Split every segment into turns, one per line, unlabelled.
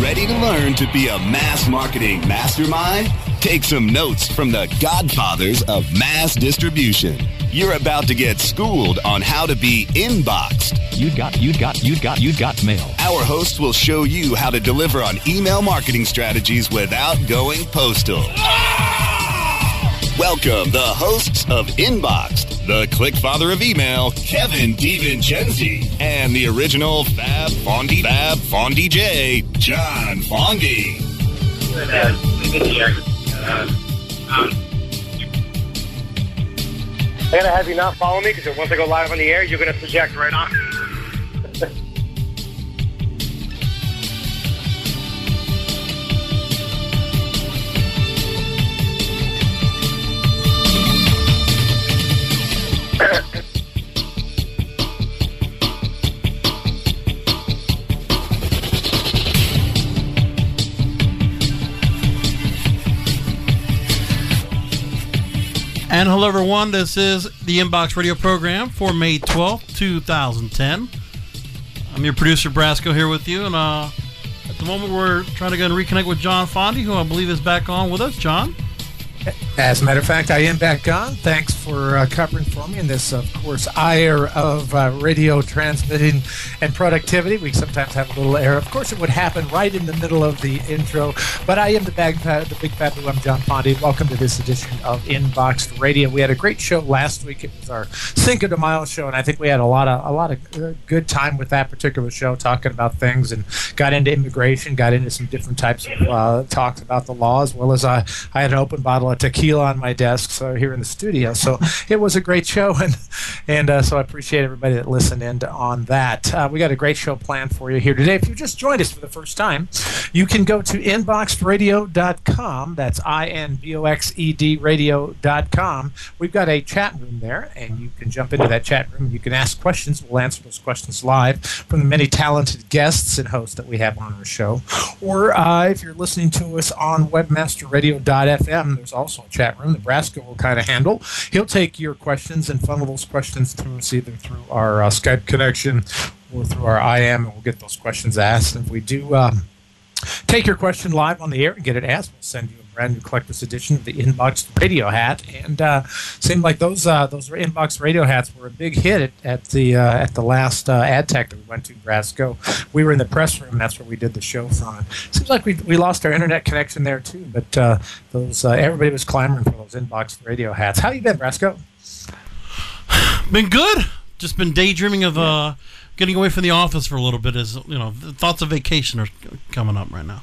Ready to learn to be a mass marketing mastermind? Take some notes from the godfathers of mass distribution. You're about to get schooled on how to be inboxed.
You've got, you've got, you got, you got mail.
Our hosts will show you how to deliver on email marketing strategies without going postal. Welcome the hosts of Inboxed, the click father of email, Kevin DiVincenzi, and the original Fab Fondy Fab Fondy J, John Fondy.
I gotta have you not follow me because once I go live on the air, you're gonna project right on.
And hello, everyone. This is the Inbox Radio program for May 12th, 2010. I'm your producer, Brasco, here with you. And uh, at the moment, we're trying to go and reconnect with John Fondy, who I believe is back on with us. John?
As a matter of fact, I am back on. Thanks for uh, covering for me in this, of course, ire of uh, radio transmitting and productivity. We sometimes have a little error. Of course, it would happen right in the middle of the intro. But I am the, bag, the big fat blue. I'm John Fondy. Welcome to this edition of Inboxed Radio. We had a great show last week. It was our Cinco de Mayo show, and I think we had a lot of a lot of uh, good time with that particular show, talking about things and got into immigration, got into some different types of uh, talks about the law, as well as I, I had an open bottle of tequila on my desk so here in the studio. So it was a great show, and and uh, so I appreciate everybody that listened in on that. Uh, we got a great show planned for you here today. If you just joined us for the first time, you can go to inboxedradio.com. That's I N B O X E D radio.com. We've got a chat room there, and you can jump into that chat room. You can ask questions. We'll answer those questions live from the many talented guests and hosts that we have on our show. Or uh, if you're listening to us on webmasterradio.fm, there's also a chat room. Nebraska will kind of handle. He'll take your questions and funnel those questions to us either through our uh, Skype connection or through our IM, and we'll get those questions asked. And if we do um, take your question live on the air and get it asked, we'll send you new collector's edition of the Inbox Radio hat. And uh, seemed like those uh, those Inbox Radio hats were a big hit at, at the uh, at the last uh, ad tech that we went to, Brasco. We were in the press room. That's where we did the show from. Seems like we, we lost our internet connection there too. But uh, those uh, everybody was clamoring for those Inbox Radio hats. How you been, Brasco?
Been good. Just been daydreaming of uh, getting away from the office for a little bit. As you know, the thoughts of vacation are coming up right now.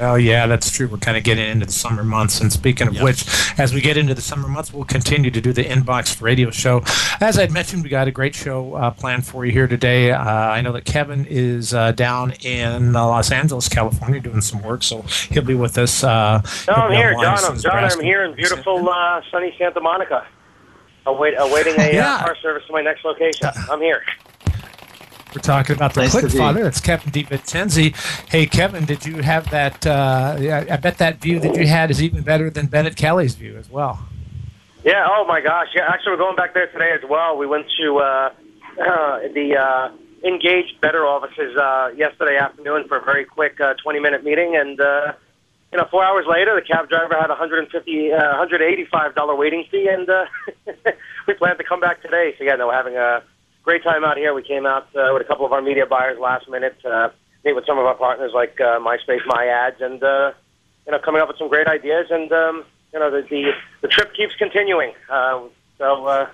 Oh yeah, that's true. We're kind of getting into the summer months, and speaking of
Yep.
which, as we get into the summer months, we'll continue to do the Inbox Radio Show. As I mentioned, we got a great show uh, planned for you here today. Uh, I know that Kevin is uh, down in uh, Los Angeles, California, doing some work, so he'll be with us. Uh,
No, I'm here, John. I'm John. I'm here in beautiful uh, sunny Santa Monica, await, awaiting a
Yeah.
uh, car service to my next location. I'm here.
We're talking about the
Nice to
Click
be.
Father. It's Kevin DiVincenzi. Hey, Kevin, did you have that? Uh, I bet that view that you had is even better than Bennett Kelly's view as well.
Yeah. Oh my gosh. Yeah. Actually, we're going back there today as well. We went to uh, uh, the uh, Engaged Better offices uh, yesterday afternoon for a very quick uh, 20-minute meeting, and uh, you know, four hours later, the cab driver had a 150, uh, 185 dollar waiting fee, and uh, we plan to come back today. So yeah, no, we're having a great time out here. We came out uh, with a couple of our media buyers last minute, uh, meet with some of our partners like uh, MySpace, MyAds, and uh, you know, coming up with some great ideas. And um, you know, the the, the trip keeps continuing. Um, so uh,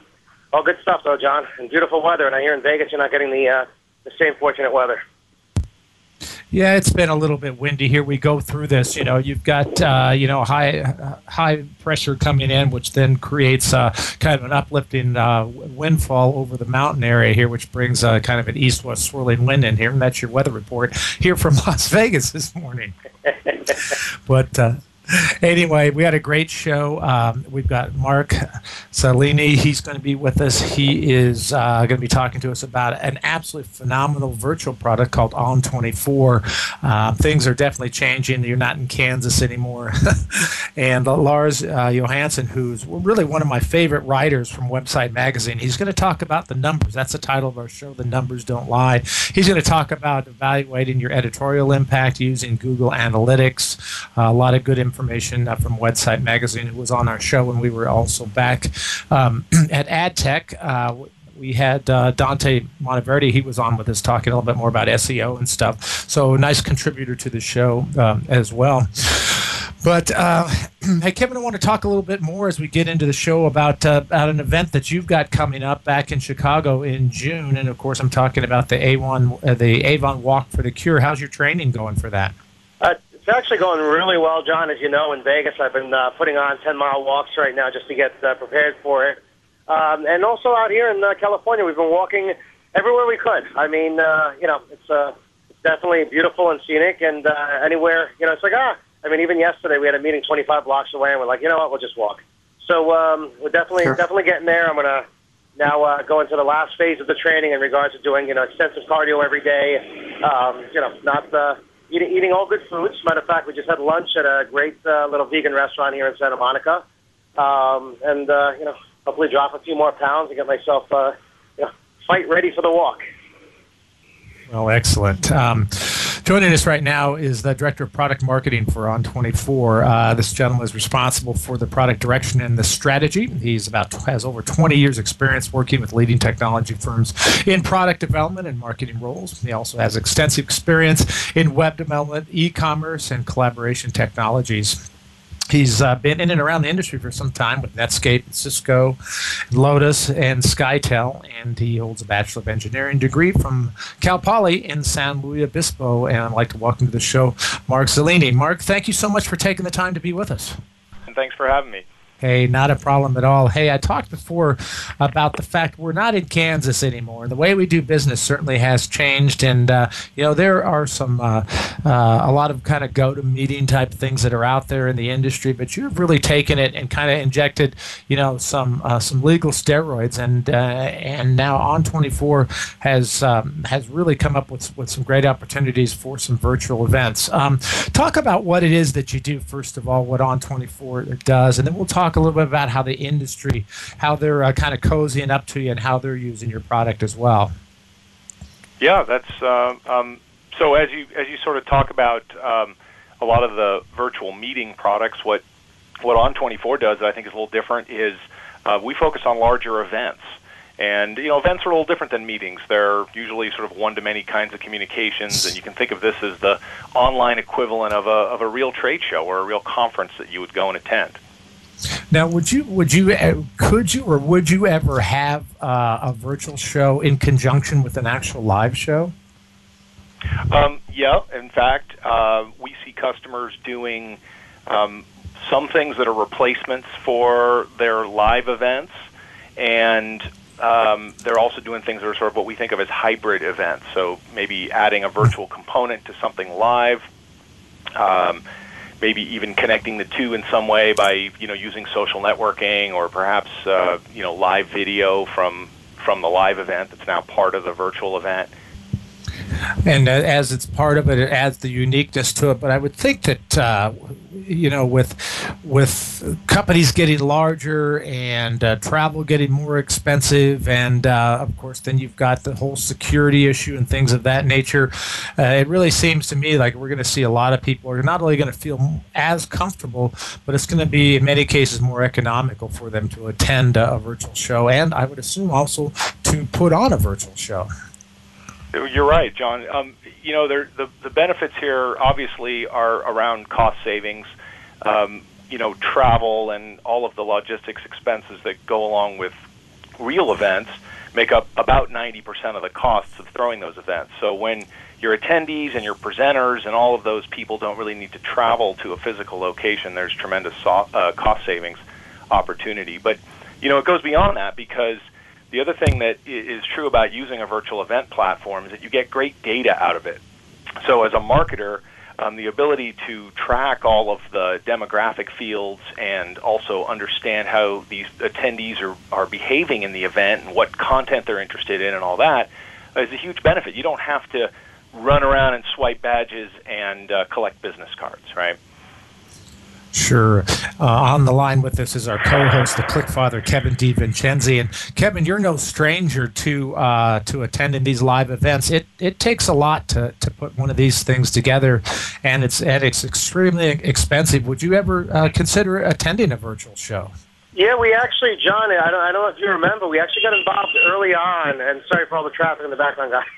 all good stuff, though, John, and beautiful weather. And I hear in Vegas you're not getting the uh, the same fortunate weather.
Yeah, it's been a little bit windy here. We go through this. You know, you've got uh, you know high uh, high pressure coming in, which then creates uh, kind of an uplifting uh, windfall over the mountain area here, which brings uh, kind of an east-west swirling wind in here. And that's your weather report here from Las Vegas this morning. but uh, anyway, we had a great show. Um, we've got Mark Salini. He's going to be with us. He is uh, going to be talking to us about an absolutely phenomenal virtual product called On24. Uh, things are definitely changing. You're not in Kansas anymore. and uh, Lars uh, Johansson, who's really one of my favorite writers from Website Magazine, he's going to talk about the numbers. That's the title of our show, The Numbers Don't Lie. He's going to talk about evaluating your editorial impact using Google Analytics. Uh, a lot of good information uh, from Website Magazine, who was on our show when we were also back um, at AdTech. Uh, we had uh, Dante Monteverdi. He was on with us talking a little bit more about SEO and stuff. So, nice contributor to the show um, as well. But uh, hey, Kevin, I want to talk a little bit more as we get into the show about uh, about an event that you've got coming up back in Chicago in June, and of course, I'm talking about the A1 uh, the Avon Walk for the Cure. How's your training going for that?
It's actually going really well, John. As you know, in Vegas, I've been uh, putting on 10 mile walks right now just to get uh, prepared for it. Um, and also out here in uh, California, we've been walking everywhere we could. I mean, uh, you know, it's uh, definitely beautiful and scenic, and uh, anywhere, you know, it's like ah I mean, even yesterday we had a meeting 25 blocks away, and we're like, you know what, we'll just walk. So um, we're definitely sure. definitely getting there. I'm gonna now uh, go into the last phase of the training in regards to doing you know extensive cardio every day. Um, you know, not uh, eating eating all good foods. Matter of fact, we just had lunch at a great uh, little vegan restaurant here in Santa Monica, um, and uh, you know, hopefully drop a few more pounds and get myself uh, you know fight ready for the walk.
Well, excellent. Um, joining us right now is the director of product marketing for On24. Uh, this gentleman is responsible for the product direction and the strategy. He's about has over 20 years experience working with leading technology firms in product development and marketing roles. He also has extensive experience in web development, e-commerce, and collaboration technologies. He's uh, been in and around the industry for some time with Netscape, Cisco, Lotus, and SkyTel, and he holds a Bachelor of Engineering degree from Cal Poly in San Luis Obispo. And I'd like to welcome to the show Mark Zellini. Mark, thank you so much for taking the time to be with us.
And thanks for having me.
Hey, not a problem at all. Hey, I talked before about the fact we're not in Kansas anymore. The way we do business certainly has changed, and uh, you know there are some uh, uh, a lot of kind of go-to-meeting type things that are out there in the industry. But you've really taken it and kind of injected, you know, some uh, some legal steroids, and uh, and now On 24 has um, has really come up with with some great opportunities for some virtual events. Um, talk about what it is that you do first of all, what On 24 does, and then we'll talk talk a little bit about how the industry, how they're uh, kind of cozying up to you, and how they're using your product as well.
Yeah, that's uh, um, so. As you as you sort of talk about um, a lot of the virtual meeting products, what what On24 does that I think is a little different is uh, we focus on larger events. And you know, events are a little different than meetings. They're usually sort of one-to-many kinds of communications, and you can think of this as the online equivalent of a of a real trade show or a real conference that you would go and attend.
Now, would you, would you, uh, could you, or would you ever have uh, a virtual show in conjunction with an actual live show?
Um, yeah, in fact, uh, we see customers doing um, some things that are replacements for their live events, and um, they're also doing things that are sort of what we think of as hybrid events. So maybe adding a virtual component to something live. Um, maybe even connecting the two in some way by you know using social networking or perhaps uh, you know live video from from the live event that's now part of the virtual event.
And as it's part of it, it adds the uniqueness to it. But I would think that uh, you know, with with companies getting larger and uh, travel getting more expensive, and uh, of course, then you've got the whole security issue and things of that nature. Uh, it really seems to me like we're going to see a lot of people are not only going to feel as comfortable, but it's going to be in many cases more economical for them to attend a virtual show, and I would assume also to put on a virtual show.
You're right, John. Um, you know, the the benefits here obviously are around cost savings. Um, you know, travel and all of the logistics expenses that go along with real events make up about 90% of the costs of throwing those events. So when your attendees and your presenters and all of those people don't really need to travel to a physical location, there's tremendous so- uh, cost savings opportunity. But you know, it goes beyond that because the other thing that is true about using a virtual event platform is that you get great data out of it. So as a marketer, um, the ability to track all of the demographic fields and also understand how these attendees are, are behaving in the event and what content they're interested in and all that is a huge benefit. You don't have to run around and swipe badges and uh, collect business cards, right?
Sure. Uh, on the line with us is our co-host, the Clickfather, Kevin DiVincenzi. And Kevin, you're no stranger to uh, to attending these live events. It it takes a lot to, to put one of these things together, and it's and it's extremely expensive. Would you ever uh, consider attending a virtual show?
Yeah, we actually, John, I don't, I don't know if you remember, we actually got involved early on, and sorry for all the traffic in the background, guys.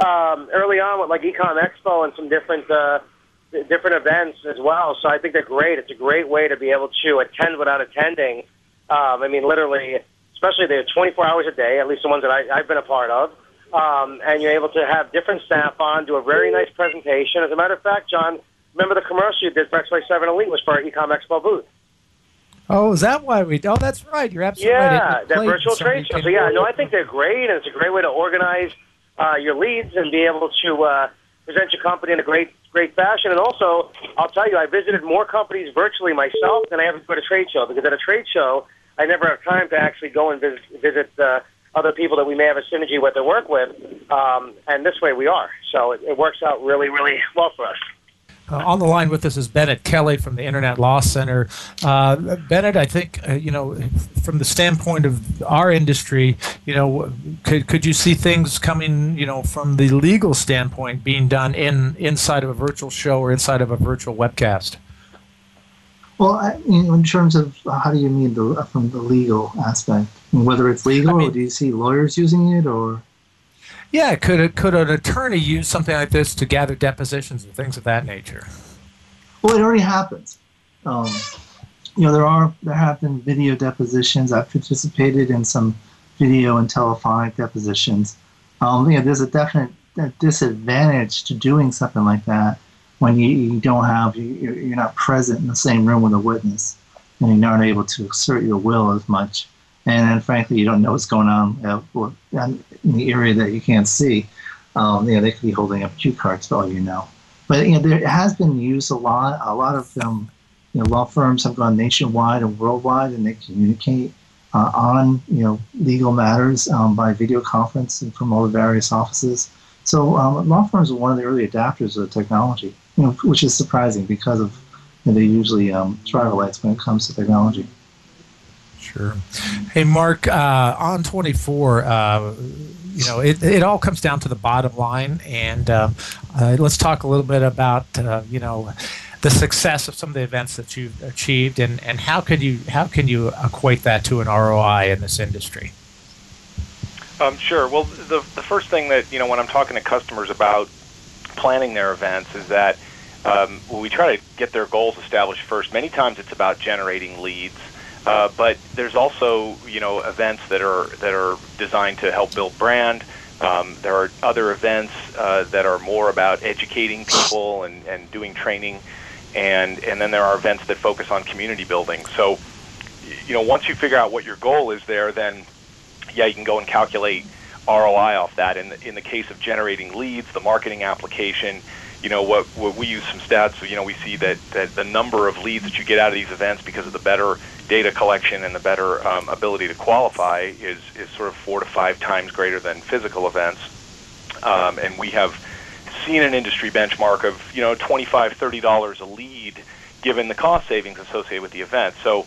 Um, early on with like Ecom Expo and some different uh, different events as well. So I think they're great. It's a great way to be able to attend without attending. Um, I mean, literally, especially they're 24 hours a day, at least the ones that I, I've been a part of. Um, and you're able to have different staff on, do a very nice presentation. As a matter of fact, John, remember the commercial you did for 7 Elite was for our Ecom Expo booth.
Oh, is that why we? Oh, that's right. You're absolutely
yeah,
right.
that virtual trade show. So yeah, no, I think they're great, and it's a great way to organize uh, your leads and be able to uh, present your company in a great great fashion. And also, I'll tell you, I visited more companies virtually myself than I ever go to trade show because at a trade show, I never have time to actually go and visit, visit uh, other people that we may have a synergy with or work with. Um, and this way we are. So it, it works out really, really well for us.
Uh, on the line with us is Bennett Kelly from the Internet Law Center. Uh, Bennett, I think uh, you know, from the standpoint of our industry, you know, could could you see things coming, you know, from the legal standpoint being done in inside of a virtual show or inside of a virtual webcast?
Well, I, in terms of how do you mean the from the legal aspect, whether it's legal I mean, or do you see lawyers using it or?
Yeah, could could an attorney use something like this to gather depositions and things of that nature?
Well, it already happens. Um, you know, there are there have been video depositions. I've participated in some video and telephonic depositions. Um, you know, there's a definite disadvantage to doing something like that when you, you don't have you, you're not present in the same room with a witness and you're not able to assert your will as much and frankly you don't know what's going on uh, in the area that you can't see. Um, you know, they could be holding up cue cards for all you know. But you know, there has been used a lot. A lot of them, you know, law firms have gone nationwide and worldwide, and they communicate uh, on you know legal matters um, by video conference and from all the various offices. So um, law firms are one of the early adapters of the technology, you know, which is surprising because of you know, they usually um, lights when it comes to technology.
Sure. Hey, Mark, uh, on 24, uh, you know, it, it all comes down to the bottom line. And um, uh, let's talk a little bit about, uh, you know, the success of some of the events that you've achieved and, and how could you how can you equate that to an ROI in this industry?
Um, sure. Well, the, the first thing that, you know, when I'm talking to customers about planning their events is that um, we try to get their goals established first. Many times it's about generating leads uh, but there's also you know events that are that are designed to help build brand. Um, there are other events uh, that are more about educating people and, and doing training, and and then there are events that focus on community building. So, you know, once you figure out what your goal is there, then yeah, you can go and calculate ROI off that. In the, in the case of generating leads, the marketing application, you know, what, what we use some stats. You know, we see that that the number of leads that you get out of these events because of the better data collection and the better um, ability to qualify is, is sort of four to five times greater than physical events. Um, and we have seen an industry benchmark of, you know, $25, $30 a lead given the cost savings associated with the event. So,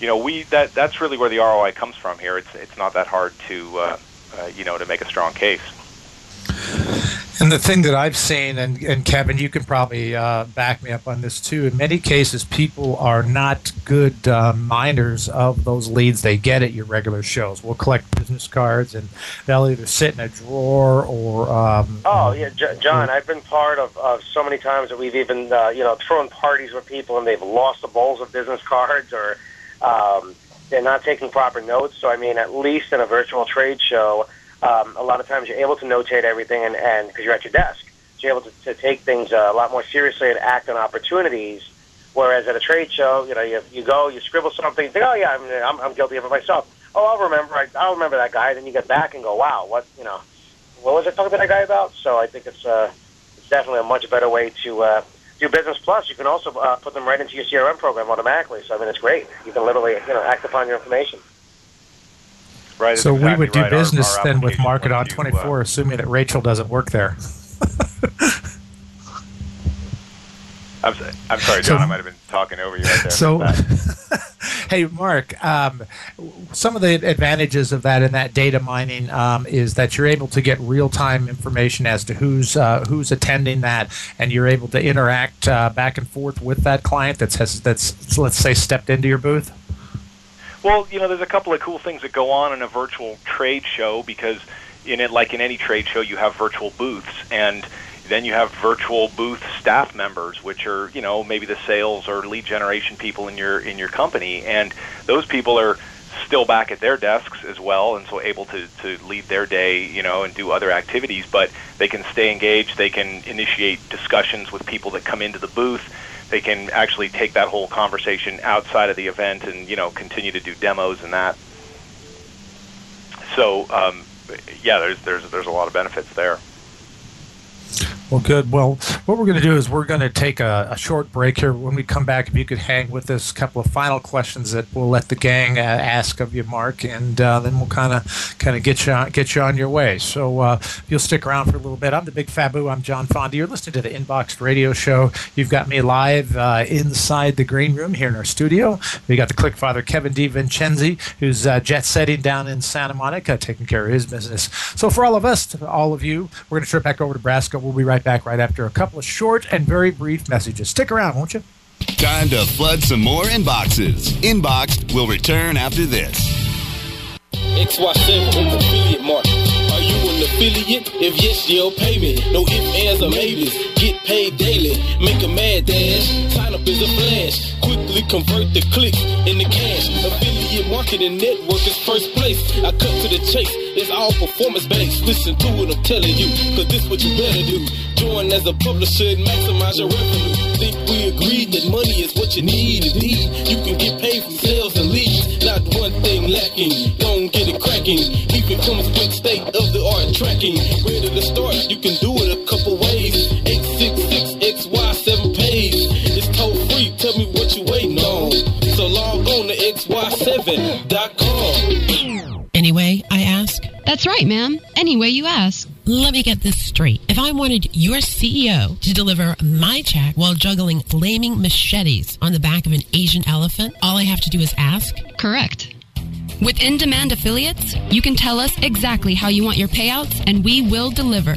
you know, we that that's really where the ROI comes from here. It's it's not that hard to uh, uh, you know to make a strong case.
And the thing that I've seen, and, and Kevin, you can probably uh, back me up on this too. In many cases, people are not good uh, minders of those leads they get at your regular shows. We'll collect business cards, and they'll either sit in a drawer or. Um,
oh yeah, J- John, I've been part of, of so many times that we've even uh, you know thrown parties with people, and they've lost the bowls of business cards, or um, they're not taking proper notes. So I mean, at least in a virtual trade show um, a lot of times you're able to notate everything and and because you're at your desk, so you're able to, to take things uh, a lot more seriously and act on opportunities. Whereas at a trade show, you know, you, you go, you scribble something, you think, oh yeah, I'm, I'm, I'm guilty of it myself. Oh, I'll remember, I, I'll remember that guy. Then you get back and go, wow, what, you know, what was I talking to that guy about? So I think it's uh, it's definitely a much better way to uh, do Business Plus, you can also uh, put them right into your CRM program automatically. So I mean, it's great. You can literally you know act upon your information.
Right.
So we would do
right.
Business
our
then with Market on
uh,
24, assuming that Rachel doesn't work there.
I'm, I'm sorry,
So-
John. I might have been talking over you right there.
So, hey, Mark, um, some of the advantages of that in that data mining um, is that you're able to get real time information as to who's uh, who's attending that, and you're able to interact uh, back and forth with that client that's has, that's let's say stepped into your booth.
Well, you know, there's a couple of cool things that go on in a virtual trade show because in it, like in any trade show, you have virtual booths, and then you have virtual booth staff members, which are you know maybe the sales or lead generation people in your in your company, and those people are still back at their desks as well, and so able to to lead their day, you know, and do other activities, but they can stay engaged. They can initiate discussions with people that come into the booth they can actually take that whole conversation outside of the event and you know continue to do demos and that. So um, yeah, there's there's there's a lot of benefits there.
Well, good. Well, what we're going to do is we're going to take a, a short break here. When we come back, if you could hang with us, a couple of final questions that we'll let the gang uh, ask of you, Mark, and uh, then we'll kind of kind of get you on, get you on your way. So uh, if you'll stick around for a little bit. I'm the Big Fabu. I'm John Fonda. You're listening to the Inboxed Radio Show. You've got me live uh, inside the green room here in our studio. We got the Click Father Kevin D. Vincenzi, who's uh, jet setting down in Santa Monica, taking care of his business. So for all of us, all of you, we're going to trip back over to Nebraska. We'll be right back right after a couple of short and very brief messages. Stick around, won't you?
Time to flood some more inboxes. Inboxed will return after this.
XY7 is affiliate mark. Are you an affiliate? If yes, you'll pay me. No ifs, ands, or maybes. Get paid daily. Make a mad dash. Sign up as a flash. Quickly convert the clicks into cash. Affiliate marketing network is first place. I cut to the chase. It's all performance based. Listen to what I'm telling you. Cause this what you better do. Join as a publisher and maximize your revenue. Think we agreed that money is what you need indeed. You can get paid from sales and leads. Not one thing lacking. Don't get it cracking. Even comes with state of the art tracking. Ready to start? You can do xy7.com.
Anyway, I ask.
That's right, ma'am. Anyway, you ask.
Let me get this straight. If I wanted your CEO to deliver my check while juggling flaming machetes on the back of an Asian elephant, all I have to do is ask?
Correct. With in demand affiliates, you can tell us exactly how you want your payouts and we will deliver.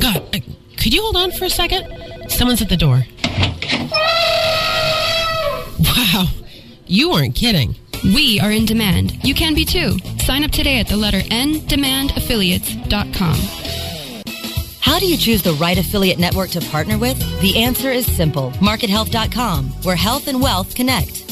God, uh, could you hold on for a second? Someone's at the door. Wow, you weren't kidding.
We are in demand. You can be too. Sign up today at the letter N demandaffiliates.com.
How do you choose the right affiliate network to partner with? The answer is simple. MarketHealth.com, where health and wealth connect.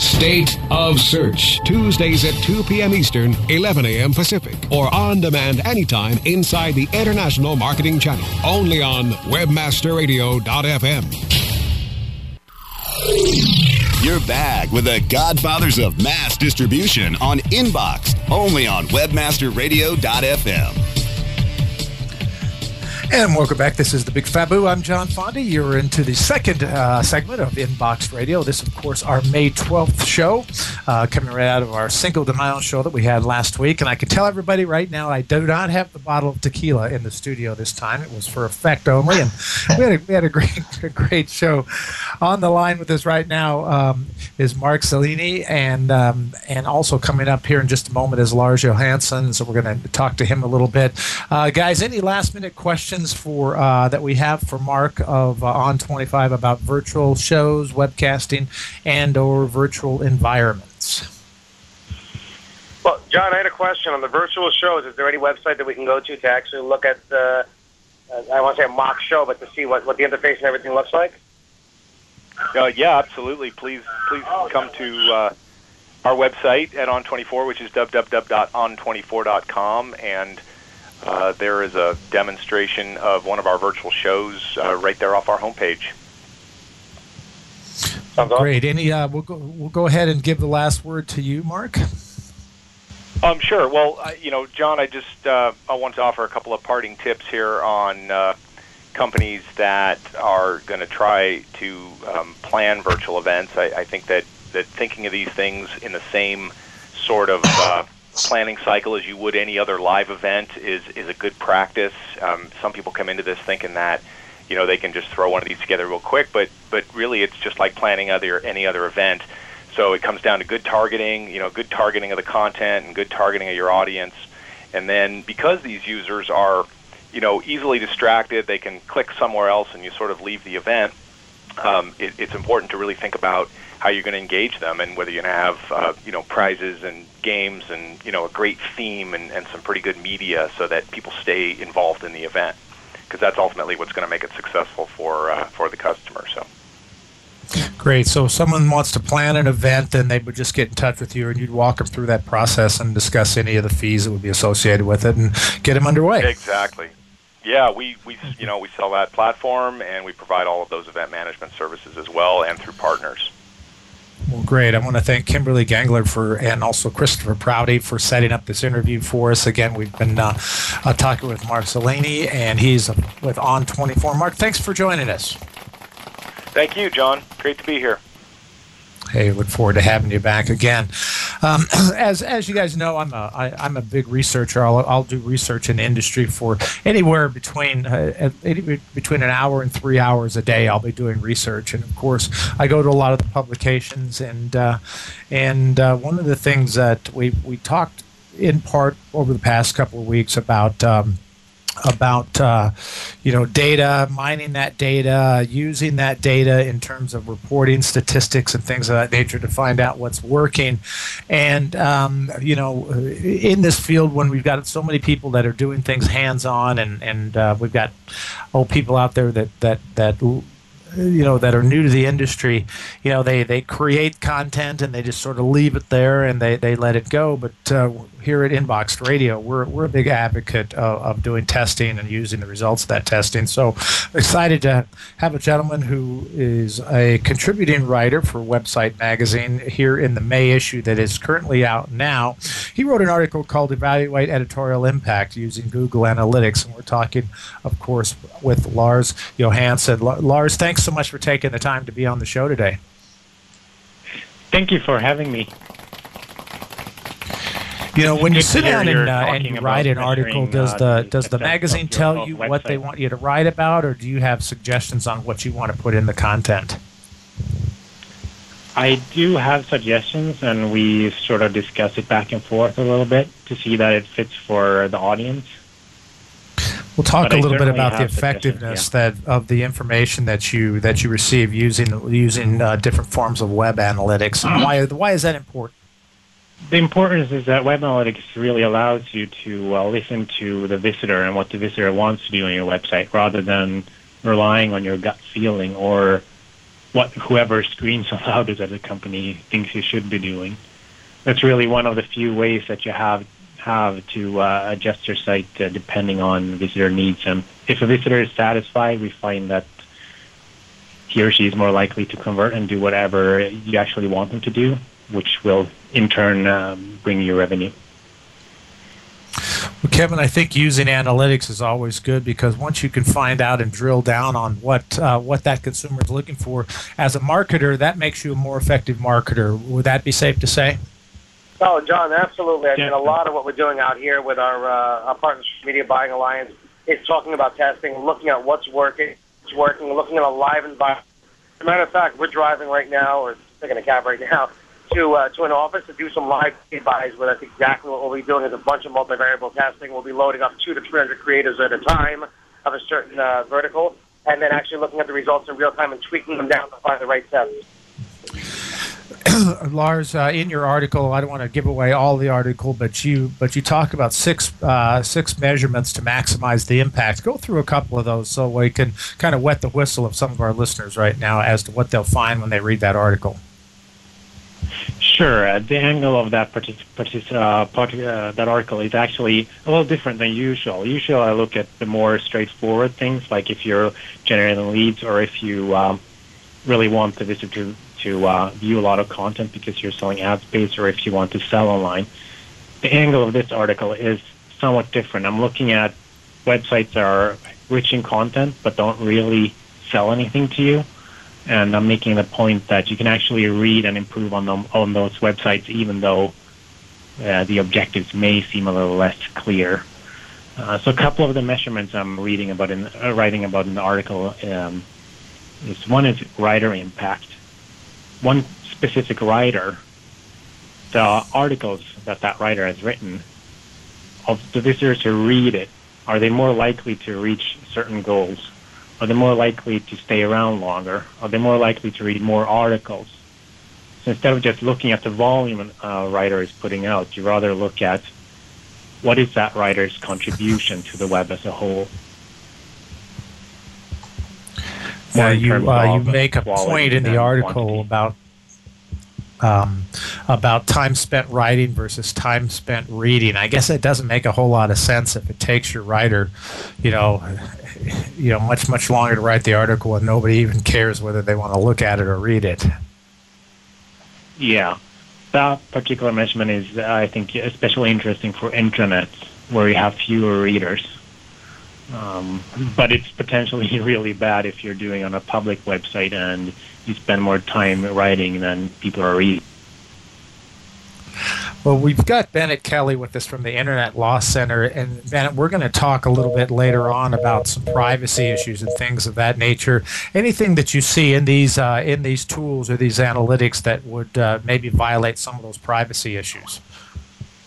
State of Search, Tuesdays at 2 p.m. Eastern, 11 a.m. Pacific, or on demand anytime inside the International Marketing Channel, only on WebmasterRadio.fm.
You're back with the Godfathers of Mass Distribution on Inbox, only on WebmasterRadio.fm.
And welcome back. This is the Big Fabu. I'm John Fonda. You're into the second uh, segment of Inbox Radio. This, of course, our May 12th show, uh, coming right out of our Cinco de Mayo show that we had last week. And I can tell everybody right now, I do not have the bottle of tequila in the studio this time. It was for effect only, and we had a, we had a great a great show. On the line with us right now um, is Mark Salini, and um, and also coming up here in just a moment is Lars Johansson. So we're going to talk to him a little bit, uh, guys. Any last minute questions? For uh, that we have for Mark of uh, on 25 about virtual shows, webcasting, and or virtual environments.
Well, John, I had a question on the virtual shows. Is there any website that we can go to to actually look at the, uh, I want to say a mock show, but to see what, what the interface and everything looks like?
Uh, yeah, absolutely. Please, please come to uh, our website at On24, which is www.on24.com, and uh, there is a demonstration of one of our virtual shows uh, right there off our homepage.
Great. Any? Uh, we'll go. We'll go ahead and give the last word to you, Mark.
Um, sure. Well, uh, you know, John, I just uh, I want to offer a couple of parting tips here on uh, companies that are going to try to um, plan virtual events. I, I think that that thinking of these things in the same sort of uh, planning cycle as you would any other live event is is a good practice. Um, some people come into this thinking that you know they can just throw one of these together real quick, but but really it's just like planning other any other event. So it comes down to good targeting, you know, good targeting of the content and good targeting of your audience. And then because these users are, you know, easily distracted, they can click somewhere else and you sort of leave the event. Um, it, it's important to really think about how you're going to engage them and whether you're going to have, uh, you know, prizes and games and, you know, a great theme and, and some pretty good media so that people stay involved in the event because that's ultimately what's going to make it successful for uh, for the customer. So.
Great. So, if someone wants to plan an event, then they would just get in touch with you, and you'd walk them through that process and discuss any of the fees that would be associated with it, and get them underway.
Exactly. Yeah, we, we you know we sell that platform, and we provide all of those event management services as well, and through partners.
Great. I want to thank Kimberly Gangler for and also Christopher Prouty for setting up this interview for us. Again, we've been uh, uh, talking with Mark Zeleny, and he's with On24. Mark, thanks for joining us.
Thank you, John. Great to be here.
Hey, look forward to having you back again. Um, as as you guys know, I'm a I, I'm a big researcher. I'll, I'll do research in industry for anywhere between uh, between an hour and three hours a day. I'll be doing research, and of course, I go to a lot of the publications. and uh, And uh, one of the things that we we talked in part over the past couple of weeks about. Um, about uh, you know data, mining that data, using that data in terms of reporting statistics and things of that nature to find out what's working. And um, you know, in this field, when we've got so many people that are doing things hands-on, and and uh, we've got old people out there that that that you know that are new to the industry you know they they create content and they just sort of leave it there and they they let it go but uh, here at Inboxed Radio, we're, we're a big advocate of, of, doing testing and using the results of that testing. So excited to have a gentleman who is a contributing writer for Website Magazine here in the May issue that is currently out now. He wrote an article called Evaluate Editorial Impact using Google Analytics. And we're talking, of course, with Lars Johansson. Lars, thanks so much for taking the time to be on the show today.
Thank you for having me.
You know, when you sit down and, uh, and you write an article, does uh, the does the magazine tell you what they want you to write about, or do you have suggestions on what you want to put in the content?
I do have suggestions, and we sort of discuss it back and forth a little bit to see that it fits for the audience.
We'll talk but a little bit about the effectiveness yeah. that of the information that you that you receive using using uh, different forms of web analytics, and why why is that important?
The importance is that web analytics really allows you to uh, listen to the visitor and what the visitor wants to do on your website rather than relying on your gut feeling or what whoever screams aloud at a company thinks you should be doing. That's really one of the few ways that you have have to uh, adjust your site uh, depending on visitor needs. And if a visitor is satisfied, we find that he or she is more likely to convert and do whatever you actually want them to do which will in turn um, bring you revenue.
Well, Kevin, I think using analytics is always good because once you can find out and drill down on what uh, what that consumer is looking for, as a marketer, that makes you a more effective marketer. Would that be safe to say?
Oh, John, absolutely. I mean, a lot of what we're doing out here with our, uh, our partners, Media Buying Alliance, is talking about testing, looking at what's working, what's working, looking at a live environment. As a matter of fact, we're driving right now, or taking a cab right now, to uh, to an office to do some live buys where that's exactly what we'll be doing is a bunch of multivariable testing. We'll be loading up two to three hundred creators at a time of a certain uh, vertical, and then actually looking at the results in real time and tweaking them down to find the right steps.
Lars, uh, in your article, I don't want to give away all the article, but you but you talk about six uh, six measurements to maximize the impact. Go through a couple of those so we can kind of wet the whistle of some of our listeners right now as to what they'll find when they read that article.
Sure. Uh, the angle of that partic- partic- uh, part- uh, that article is actually a little different than usual. Usually, I look at the more straightforward things, like if you're generating leads or if you um, really want the visitor to, to uh, view a lot of content because you're selling ad space or if you want to sell online. The angle of this article is somewhat different. I'm looking at websites that are rich in content but don't really sell anything to you and I'm making the point that you can actually read and improve on them on those websites, even though uh, the objectives may seem a little less clear. Uh, so a couple of the measurements I'm reading about in uh, writing about in the article um, is one is writer impact. One specific writer, the articles that that writer has written, of the visitors who read it, are they more likely to reach certain goals? Are they more likely to stay around longer? Are they more likely to read more articles? So instead of just looking at the volume a uh, writer is putting out, you rather look at what is that writer's contribution to the web as a whole.
Yeah, you uh, you make a point in the article quantity. about um, about time spent writing versus time spent reading. I guess it doesn't make a whole lot of sense if it takes your writer, you know, you know, much much longer to write the article, and nobody even cares whether they want to look at it or read it.
Yeah, that particular measurement is, I think, especially interesting for intranets where you have fewer readers. Um, but it's potentially really bad if you're doing on a public website and you spend more time writing than people are reading.
Well, we've got Bennett Kelly with us from the Internet Law Center, and Bennett, we're going to talk a little bit later on about some privacy issues and things of that nature. Anything that you see in these uh, in these tools or these analytics that would uh, maybe violate some of those privacy issues?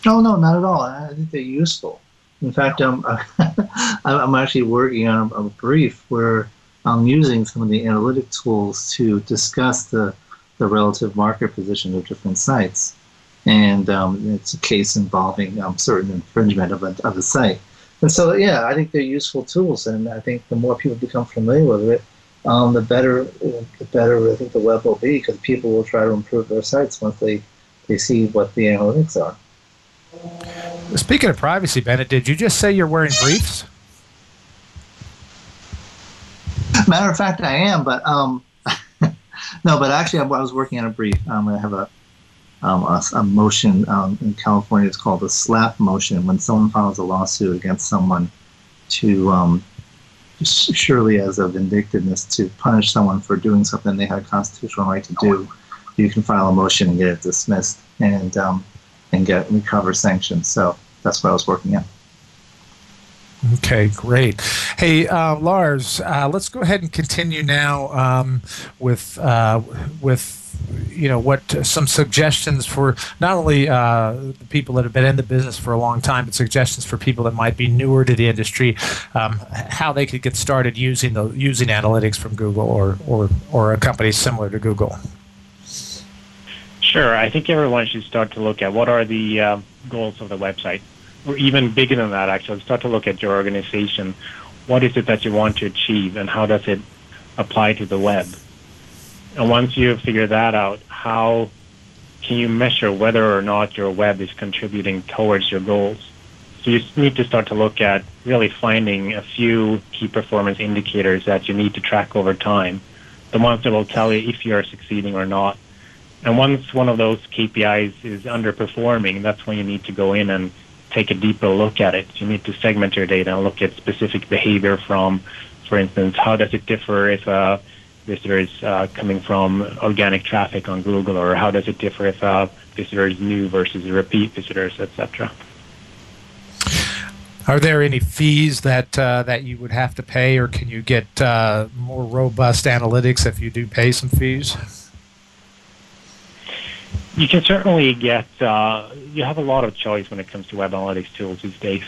No, no, not at all. I think they're useful. In fact, um, I'm actually working on a brief where I'm using some of the analytic tools to discuss the, the relative market position of different sites. And um, it's a case involving um, certain infringement of a, of a site. And so, yeah, I think they're useful tools. And I think the more people become familiar with it, um, the better the better I think the web will be because people will try to improve their sites once they, they see what the analytics are.
Speaking of privacy, Bennett, did you just say you're wearing briefs?
Matter of fact, I am, but um, no, but actually, I was working on a brief. Um, I have a um, a, a, motion um, in California. It's called a SLAPP motion. When someone files a lawsuit against someone to um, surely as a vindictiveness to punish someone for doing something they had a constitutional right to do, you can file a motion and get it dismissed and um, and get recover sanctions. So that's what I was working on.
Okay, great. Hey, uh, Lars, uh, let's go ahead and continue now um, with uh, with you know what some suggestions for not only uh, the people that have been in the business for a long time, but suggestions for people that might be newer to the industry, um, how they could get started using the using analytics from Google or or or a company similar to Google.
Sure, I think everyone should start to look at what are the uh, goals of the website or even bigger than that, actually, start to look at your organization. What is it that you want to achieve, and how does it apply to the web? And once you figure that out, how can you measure whether or not your web is contributing towards your goals? So you need to start to look at really finding a few key performance indicators that you need to track over time, the ones that will tell you if you're succeeding or not. And once one of those KPIs is underperforming, that's when you need to go in and take a deeper look at it. You need to segment your data and look at specific behavior from, for instance, how does it differ if a visitor is uh, coming from organic traffic on Google, or how does it differ if a visitor is new versus repeat visitors, etc.
Are there any fees that uh, that you would have to pay, or can you get uh, more robust analytics if you do pay some fees?
You can certainly get, uh, you have a lot of choice when it comes to web analytics tools these days.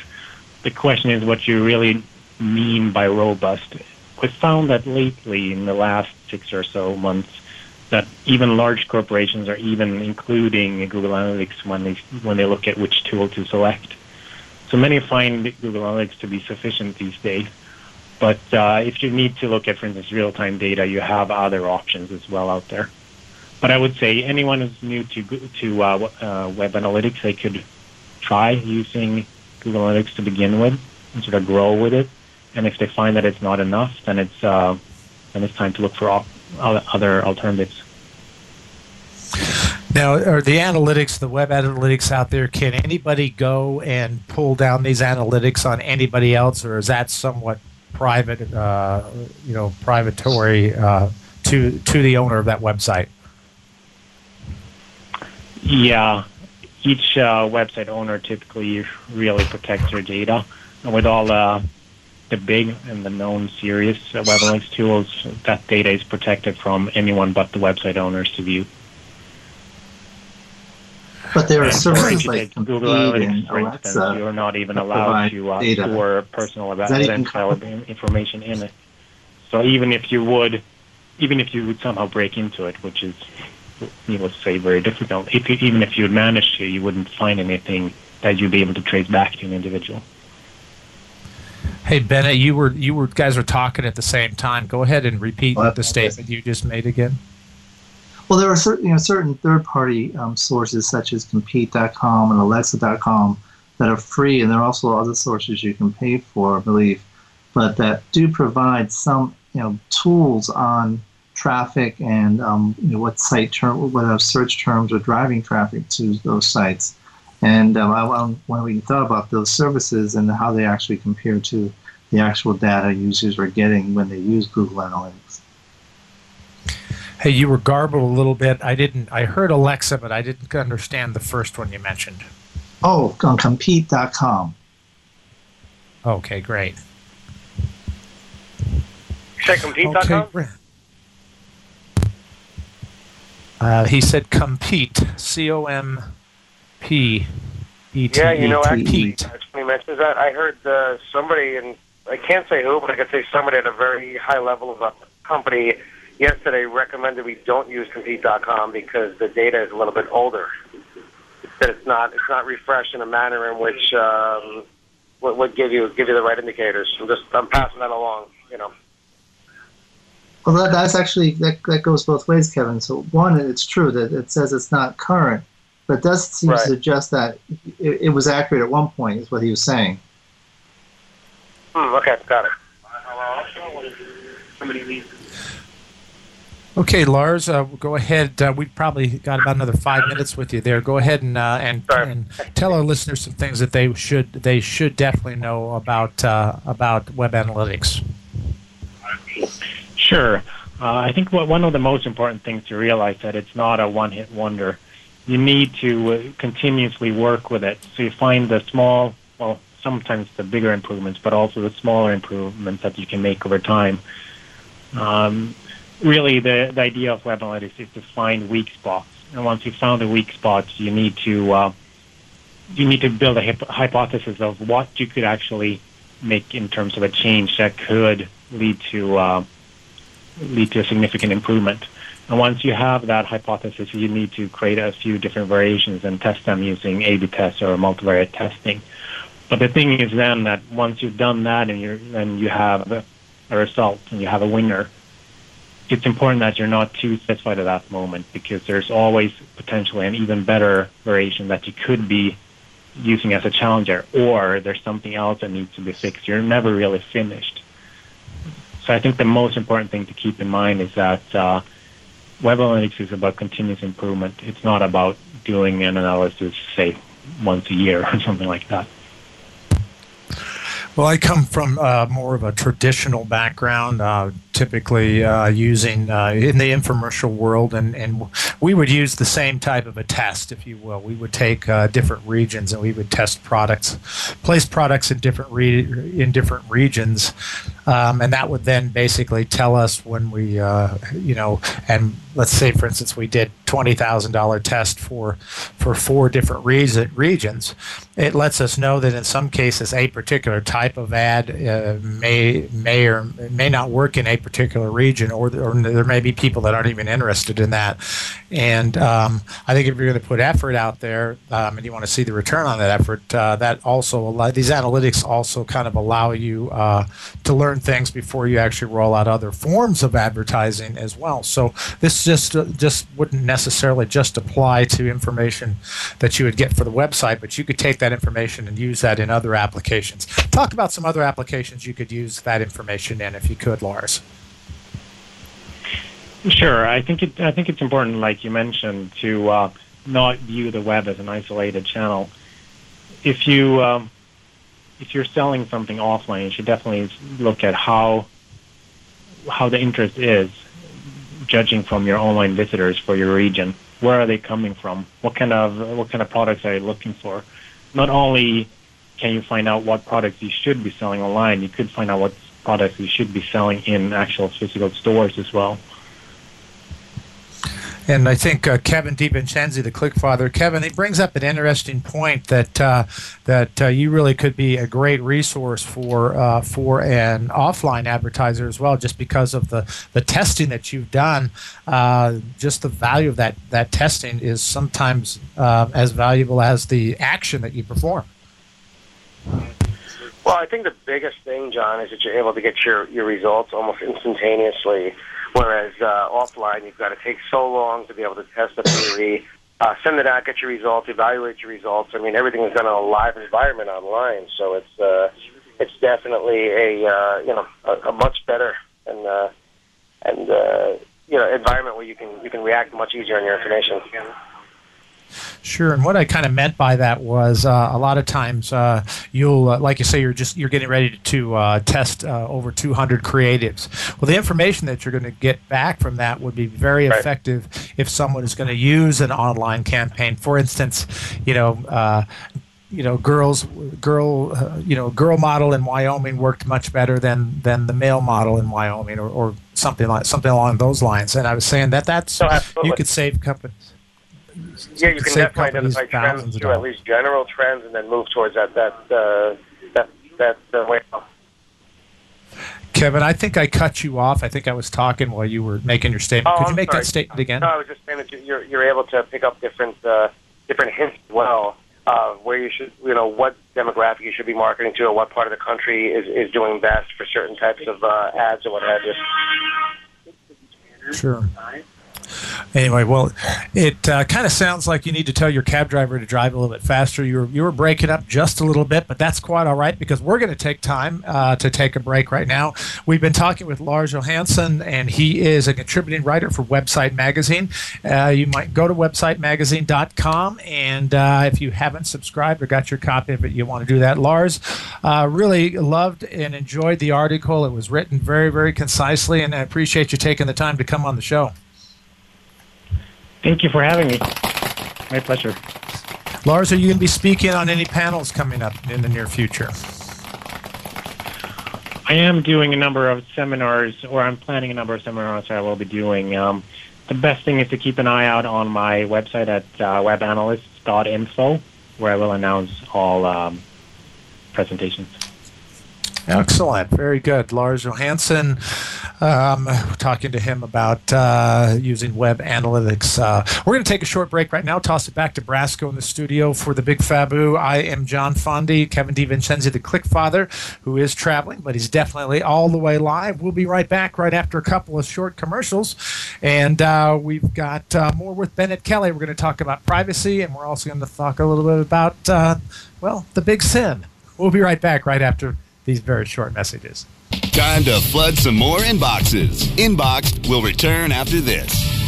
The question is what you really mean by robust. We've found that lately, in the last six or so months, that even large corporations are even including Google Analytics when they when they look at which tool to select. So many find Google Analytics to be sufficient these days. But uh, if you need to look at, for instance, real-time data, you have other options as well out there. But I would say anyone who's new to to uh, uh, web analytics, they could try using Google Analytics to begin with and sort of grow with it. And if they find that it's not enough, then it's uh, then it's time to look for other alternatives.
Now, are the analytics, the web analytics out there, can anybody go and pull down these analytics on anybody else, or is that somewhat private, uh, you know, privatory uh, to to the owner of that website?
Yeah, each uh, website owner typically really protects their data. And with all uh, the big and the known serious uh, web links tools, that data is protected from anyone but the website owners to view.
But there are services like
Google Analytics,
and
for instance, you're not even allowed to uh,
data.
store personal
Does that even
identifiable information in it. So even if you would, even if you would somehow break into it, which is, needless would say, very difficult, if you, even if you would manage to, you wouldn't find anything that you'd be able to trace back to an individual.
Hey Bennett, you were you were guys were talking at the same time. Go ahead and repeat the statement you just made again.
Well, there are certain, you know, certain third-party um, sources such as Compete.com and Alexa.com that are free, and there are also other sources you can pay for, I believe, but that do provide some, you know, tools on traffic and um, you know, what site term, what uh, search terms are driving traffic to those sites. And um, I, I- when we thought about those services and how they actually compare to the actual data users are getting when they use Google Analytics.
Hey, you were garbled a little bit. I didn't. I heard Alexa, but I didn't understand the first one you mentioned.
Oh, on Compete.com.
Okay, great.
You said compete.com?
Okay, great. Uh, he said compete. C O M P E T.
Yeah, you know, actually,
Compete.
actually when he mentions that, I heard uh, somebody, and I can't say who, but I could say somebody at a very high level of a company yesterday recommended we don't use Compete.com because the data is a little bit older. That it's not it's not refreshed in a manner in which um, would, would give you give you the right indicators. I'm just I'm passing that along. You know.
Well, that, that's actually that, that goes both ways, Kevin. So one, it's true that it says it's not current, but it does seem
Right.
to suggest that it, it was accurate at one point, is what he was saying.
Hmm, okay, got it.
Okay, Lars, uh, go ahead. Uh, we've probably got about another five minutes with you there. Go ahead and uh, and, and tell our listeners some things that they should they should definitely know about uh, about web analytics.
Sure. Uh, I think what, one of the most important things to realize that it's not a one-hit wonder. You need to uh, continuously work with it. So you find the small, well, sometimes the bigger improvements, but also the smaller improvements that you can make over time. Um, really, the, the idea of web analytics is to find weak spots. And once you've found the weak spots, you need to uh, you need to build a hyp- hypothesis of what you could actually make in terms of a change that could lead to uh, lead to a significant improvement. And once you have that hypothesis, you need to create a few different variations and test them using A/B tests or multivariate testing. But the thing is then that once you've done that and you're, and you have a result and you have a winner, it's important that you're not too satisfied at that moment because there's always potentially an even better variation that you could be using as a challenger, or there's something else that needs to be fixed. You're never really finished. So I think the most important thing to keep in mind is that uh, web analytics is about continuous improvement. It's not about doing an analysis, say, once a year or something like that.
Well, I come from uh, more of a traditional background, uh, typically uh, using uh, in the infomercial world, and, and we would use the same type of a test, if you will. We would take uh, different regions and we would test products, place products in different re- in different regions, um, and that would then basically tell us when we, uh, you know, and let's say, for instance, we did twenty thousand dollar test for for four different regions. It lets us know that in some cases a particular type of ad uh, may may or may not work in a particular region, or, or there may be people that aren't even interested in that. And um, I think if you're going to put effort out there um, and you want to see the return on that effort, uh, that also these analytics also kind of allow you uh, to learn learn things before you actually roll out other forms of advertising as well. So this just uh, just wouldn't necessarily just apply to information that you would get for the website, but you could take that information and use that in other applications. Talk about some other applications you could use that information in, if you could, Lars.
Sure, I think it. I think it's important, like you mentioned, to uh, not view the web as an isolated channel. If you um, if you're selling something offline, you should definitely look at how how the interest is, judging from your online visitors for your region. Where are they coming from? What kind of what kind of products are you looking for? Not only can you find out what products you should be selling online, you could find out what products you should be selling in actual physical stores as well.
And I think uh, Kevin DiVincenzi, the ClickFather, Kevin, he brings up an interesting point that uh, that uh, you really could be a great resource for uh, for an offline advertiser as well, just because of the, the testing that you've done. Uh, just the value of that that testing is sometimes uh, as valuable as the action that you perform.
Well, I think the biggest thing, John, is that you're able to get your, your results almost instantaneously. Whereas uh, offline, you've got to take so long to be able to test a theory, uh, send it out, get your results, evaluate your results. I mean, everything is done in a live environment online, so it's uh, it's definitely a uh, you know a, a much better and uh, and uh, you know environment where you can you can react much easier on your information.
Sure, and what I kind of meant by that was uh, a lot of times uh, you'll, uh, like you say, you're just you're getting ready to uh, test uh, over 200 creatives. Well, the information that you're going to get back from that would be very
Right.
effective if someone is going to use an online campaign. For instance, you know. Uh, you know, girls, girl, uh, you know, girl model in Wyoming worked much better than than the male model in Wyoming, or, or something like something along those lines. And I was saying that that's
absolutely.
you could save companies.
Yeah, you can definitely identify trends
of
too, at least general trends, and then move towards that that uh, that that uh, way.
Kevin, I think I cut you off. I think I was talking while you were making your statement.
Oh,
Could you
I'm
make
sorry.
that statement again?
No, I was just saying that you- you're you're able to pick up different uh, different hints as well. Uh, where you should, you know, what demographic you should be marketing to, or what part of the country is, is doing best for certain types of uh, ads or what have you.
Sure. Anyway, well, it uh, kind of sounds like you need to tell your cab driver to drive a little bit faster. You were, you were breaking up just a little bit, but that's quite all right because we're going to take time uh, to take a break right now. We've been talking with Lars Johansson, and he is a contributing writer for Website Magazine. Uh, you might go to websitemagazine.com, and uh, if you haven't subscribed or got your copy of it, you want to do that. Lars, uh, really loved and enjoyed the article. It was written very, very concisely, and I appreciate you taking the time to come on the show.
Thank you for having me. My pleasure.
Lars, are you going to be speaking on any panels coming up in the near future?
I am doing a number of seminars, or I'm planning a number of seminars that I will be doing. Um, the best thing is to keep an eye out on my website at uh, webanalyst.info, where I will announce all um, presentations.
Excellent. Very good. Lars Johansson, um, talking to him about uh, using web analytics. Uh, we're going to take a short break right now, toss it back to Brasco in the studio for the Big Fabu. I am John Fondi, Kevin DiVincenzi, the Clickfather, who is traveling, but he's definitely all the way live. We'll be right back right after a couple of short commercials. And uh, we've got uh, more with Bennett Kelly. We're going to talk about privacy, and we're also going to talk a little bit about, uh, well, the big sin. We'll be right back right after these very short messages.
Time to flood some more inboxes. Inboxed will return after this.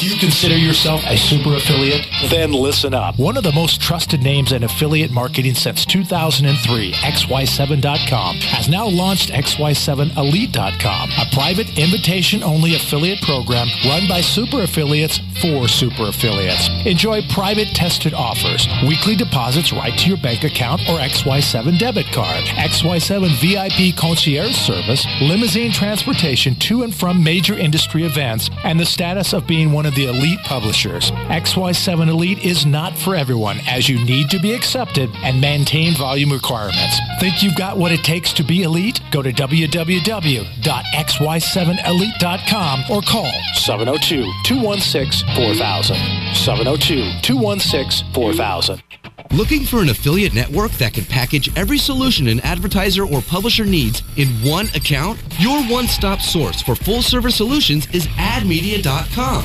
Do you consider yourself a super affiliate? Then listen up. One of the most trusted names in affiliate marketing since 2003, XY7.com, has now launched XY7Elite.com, a private invitation only affiliate program run by super affiliates for super affiliates. Enjoy private tested offers, weekly deposits right to your bank account or XY7 debit card, XY7 VIP concierge service, limousine transportation to and from major industry events, and the status of being one of the elite publishers. XY7 Elite is not for everyone, as you need to be accepted and maintain volume requirements. Think you've got what it takes to be elite? Go to www.xy7elite.com or call 702 216 4000. 702 216 4000.
Looking for an affiliate network that can package every solution an advertiser or publisher needs in one account? Your one-stop source for full-service solutions is admedia.com.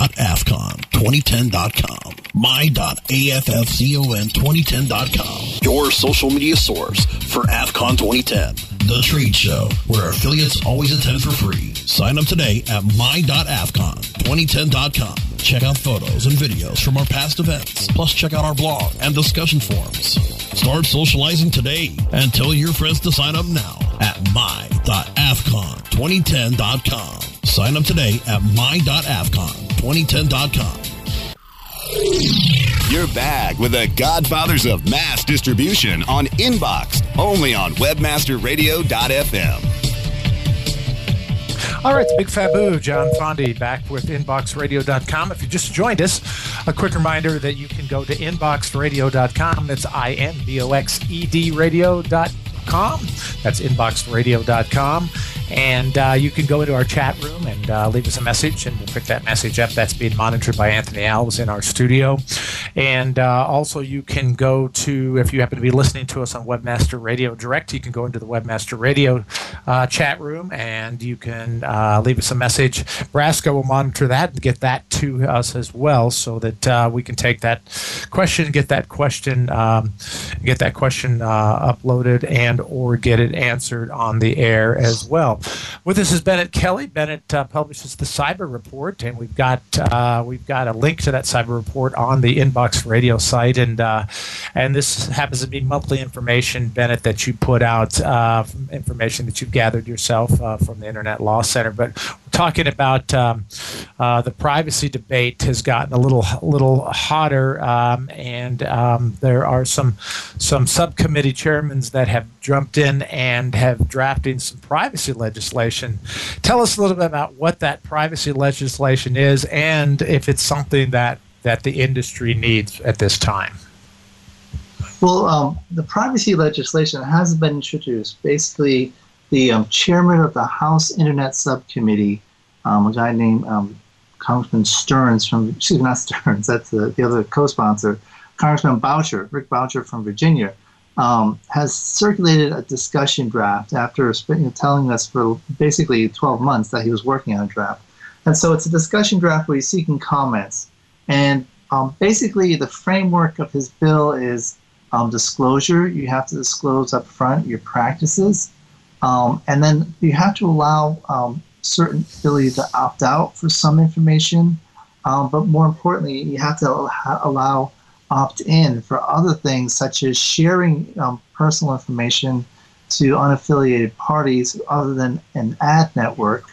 My.afcon2010.com. My.affcon2010.com. Your social media source for AFCON 2010. The trade show where affiliates always attend for free. Sign up today at my.afcon2010.com. Check out photos and videos from our past events. Plus, check out our blog and discussion forums. Start socializing today and tell your friends to sign up now at my.afcon2010.com. Sign up today at my.afcon2010.com.
You're back with the Godfathers of Mass Distribution on Inboxed, only on WebmasterRadio.fm.
All right, it's Big Fabu, John Fondi, back with InboxedRadio.com. If you just joined us, a quick reminder that you can go to InboxedRadio.com. That's I N B O X E D Radio.com. That's InboxedRadio.com. And uh, you can go into our chat room and uh, leave us a message, and we'll pick that message up. That's being monitored by Anthony Alves in our studio. And uh, also, you can go to, if you happen to be listening to us on Webmaster Radio Direct, you can go into the Webmaster Radio uh, chat room and you can uh, leave us a message. Brasco will monitor that and get that to us as well so that uh, we can take that question, get that question, um, get that question uploaded and or get it answered on the air as well. With us is Bennett Kelly. Bennett uh, publishes the Cyber Report, and we've got uh, we've got a link to that Cyber Report on the Inboxed Radio site, and uh, and this happens to be monthly information, Bennett, that you put out, uh, information that you've gathered yourself uh, from the Internet Law Center. But we're talking about um, uh, the privacy debate has gotten a little little hotter, um, and um, there are some some subcommittee chairmen that have jumped in and have drafted some privacy legislation. Tell us a little bit about what that privacy legislation is and if it's something that, that the industry needs at this time.
Well, um, the privacy legislation has been introduced. Basically, the um, chairman of the House Internet Subcommittee, um, a guy named um, Congressman Stearns from, excuse me, not Stearns, that's the, the other co sponsor, Congressman Boucher, Rick Boucher from Virginia, um, has circulated a discussion draft after telling us for basically 12 months that he was working on a draft. And so it's a discussion draft where he's seeking comments. And um, basically, the framework of his bill is um, disclosure. You have to disclose up front your practices. Um, and then you have to allow um, certain ability to opt out for some information. Um, but more importantly, you have to allow opt in for other things such as sharing um, personal information to unaffiliated parties other than an ad network.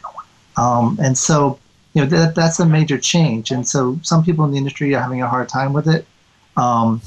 Um, and so, you know, that, that's a major change. And so some people in the industry are having a hard time with it. Um,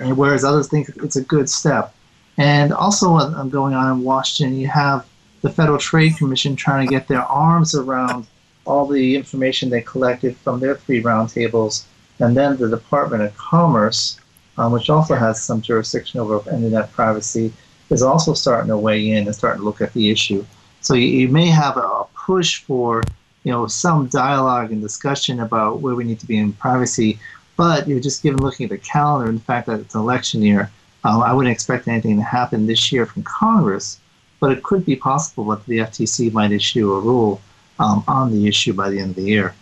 whereas others think it's a good step. And also, I'm going on in Washington, you have the Federal Trade Commission trying to get their arms around all the information they collected from their three roundtables and then the Department of Commerce, um, which also has some jurisdiction over internet privacy, is also starting to weigh in and starting to look at the issue. So you, you may have a push for you know some dialogue and discussion about where we need to be in privacy, but you're just given looking at the calendar and the fact that it's an election year. Um, I wouldn't expect anything to happen this year from Congress, but it could be possible that the FTC might issue a rule um, on the issue by the end of the year.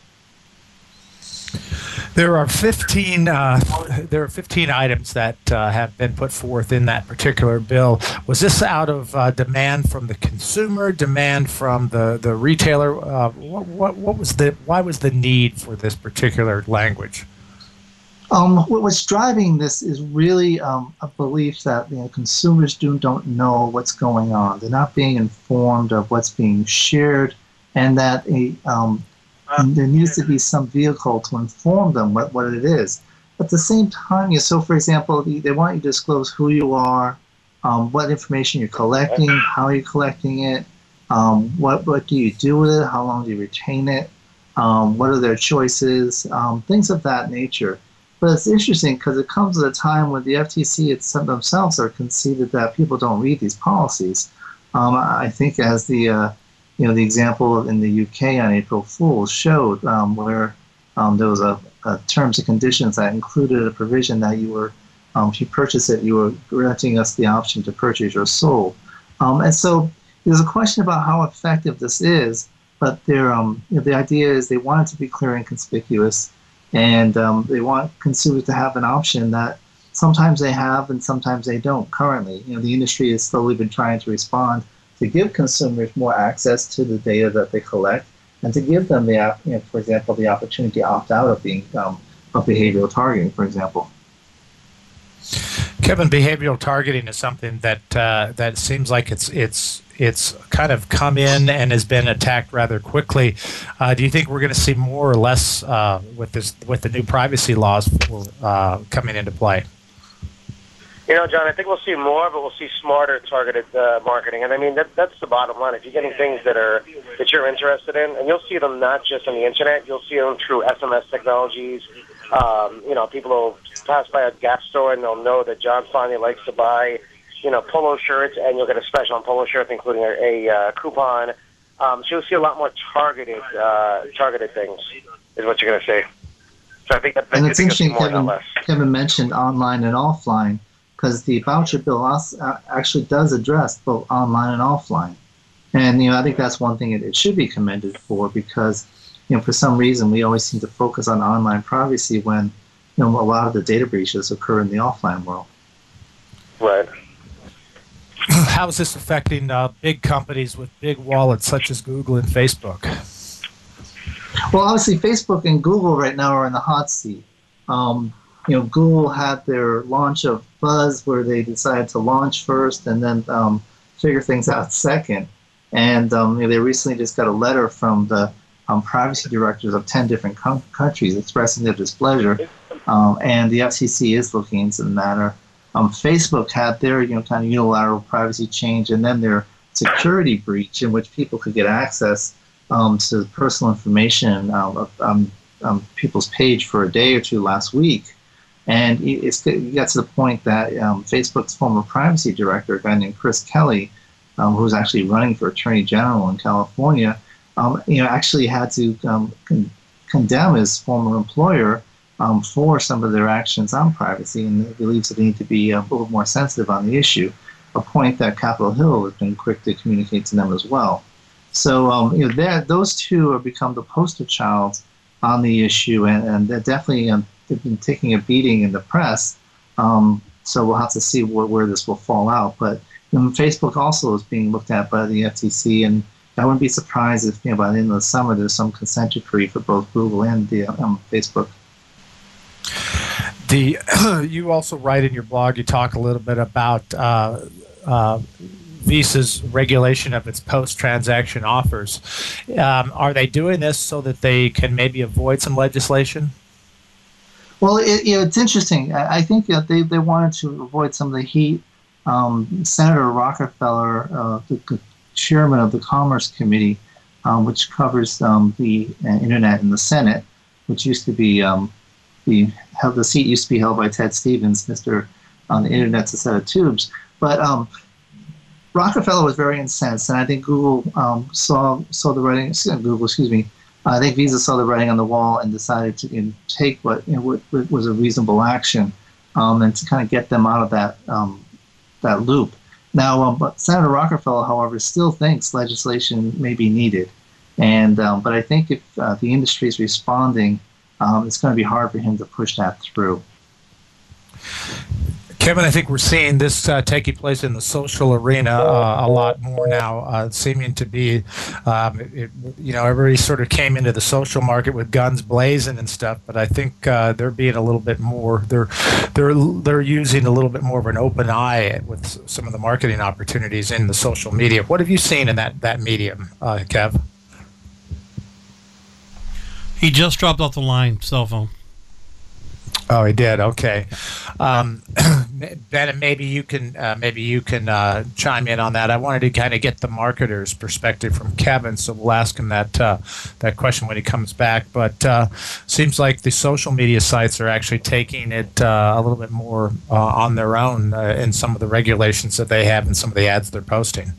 There are 15. Uh, there are 15 items that uh, have been put forth in that particular bill. Was this out of uh, demand from the consumer, demand from the the retailer? Uh, what, what, what was the why was the need for this particular language?
Um, what's driving this is really um, a belief that you know, consumers do don't know what's going on. They're not being informed of what's being shared, and that a um, there needs to be some vehicle to inform them what, what it is. At the same time, you so for example, they want you to disclose who you are, um, what information you're collecting, how you're collecting it, um, what what do you do with it, how long do you retain it, um, what are their choices, um, things of that nature. But it's interesting because it comes at a time when the FTC themselves are conceded that people don't read these policies. Um, I think as the uh, you know the example in the UK on April Fools showed, um, where um, there was a, a, terms and conditions that included a provision that you were um, if you purchase it, you were granting us the option to purchase your soul. Um, and so there's a question about how effective this is, but um, you know, the idea is they want it to be clear and conspicuous and um, they want consumers to have an option that sometimes they have and sometimes they don't currently. You know, the industry has slowly been trying to respond to give consumers more access to the data that they collect and to give them the, you know, for example, the opportunity to opt out of being um, of behavioral targeting, for example.
Kevin, behavioral targeting is something that uh, that seems like it's it's it's kind of come in and has been attacked rather quickly. Uh, do you think we're going to see more or less uh, with this with the new privacy laws for, uh, coming into play?
You know, John, I think we'll see more, but we'll see smarter targeted uh, marketing. And I mean, that, that's the bottom line. If you're getting things that are that you're interested in, and you'll see them not just on the internet, you'll see them through SMS technologies. Um, you know, people will pass by a Gap store and they'll know that John Fondi likes to buy you know, polo shirts, and you'll get a special on polo shirts, including a, a uh, coupon. Um, so you'll see a lot more targeted uh, targeted things, is what you're going to see. So I think that,
and it's interesting. Kevin, Kevin mentioned online and offline because the Boucher bill also, actually does address both online and offline. And you know, I think that's one thing it, it should be commended for because you know, for some reason, we always seem to focus on online privacy when you know a lot of the data breaches occur in the offline world.
Right.
how is this affecting uh, big companies with big wallets such as Google and Facebook?
Well, obviously, Facebook and Google right now are in the hot seat. Um, you know, Google had their launch of Buzz, where they decided to launch first and then um, figure things out second. And um, you know, they recently just got a letter from the um, privacy directors of 10 different com- countries expressing their displeasure. Um, and the FCC is looking into the matter. Um, Facebook had their you know kind of unilateral privacy change, and then their security breach in which people could get access um, to personal information uh, of people's page for a day or two last week. And it's, it got to the point that um, Facebook's former privacy director, a guy named Chris Kelly, um, who's actually running for attorney general in California, um, you know, actually had to um, con- condemn his former employer um, for some of their actions on privacy and believes that they need to be a little more sensitive on the issue, a point that Capitol Hill has been quick to communicate to them as well. So um, you know, those two have become the poster child on the issue, and, and they're definitely um, they've been taking a beating in the press. Um, so we'll have to see where, where this will fall out. But Facebook also is being looked at by the FTC, and I wouldn't be surprised if you know by the end of the summer there's some consent decree for both Google and the um, Facebook.
The you also write in your blog. You talk a little bit about uh, uh, Visa's regulation of its post-transaction offers. Um, are they doing this so that they can maybe avoid some legislation?
Well, it, you know, it's interesting. I, I think that they, they wanted to avoid some of the heat. Um, Senator Rockefeller, uh, the, the, chairman of the Commerce Committee, um, which covers um, the uh, internet in the Senate, which used to be um, the the seat used to be held by Ted Stevens, Mister on the internet's a set of tubes. But um, Rockefeller was very incensed, and I think Google um, saw saw the writing. Google, excuse me. I think Visa saw the writing on the wall and decided to you know, take what, you know, what, was a reasonable action, um, and to kind of get them out of that um, that loop. Now, um, but Senator Rockefeller, however, still thinks legislation may be needed, and um, but I think if uh, the industry is responding um, it's going to be hard for him to push that through.
Kevin, I think we're seeing this uh, taking place in the social arena uh, a lot more now, uh, seeming to be, um, it, you know, everybody sort of came into the social market with guns blazing and stuff, but I think uh, they're being a little bit more, they're, they're, they're using a little bit more of an open eye with some of the marketing opportunities in the social media. What have you seen in that, that medium, uh, Kev?
He just dropped off the line, cell phone.
Oh, he did. Okay, um, Ben, maybe you can uh, maybe you can uh, chime in on that. I wanted to kind of get the marketer's perspective from Kevin, so we'll ask him that uh, that question when he comes back. But uh, seems like the social media sites are actually taking it uh, a little bit more uh, on their own in some of the regulations that they have and some of the ads they're posting.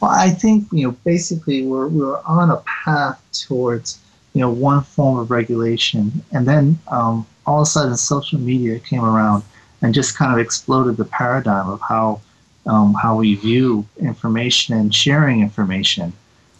Well, I think you know basically we're we're on a path towards you know one form of regulation, and then um, all of a sudden social media came around and just kind of exploded the paradigm of how um, how we view information and sharing information.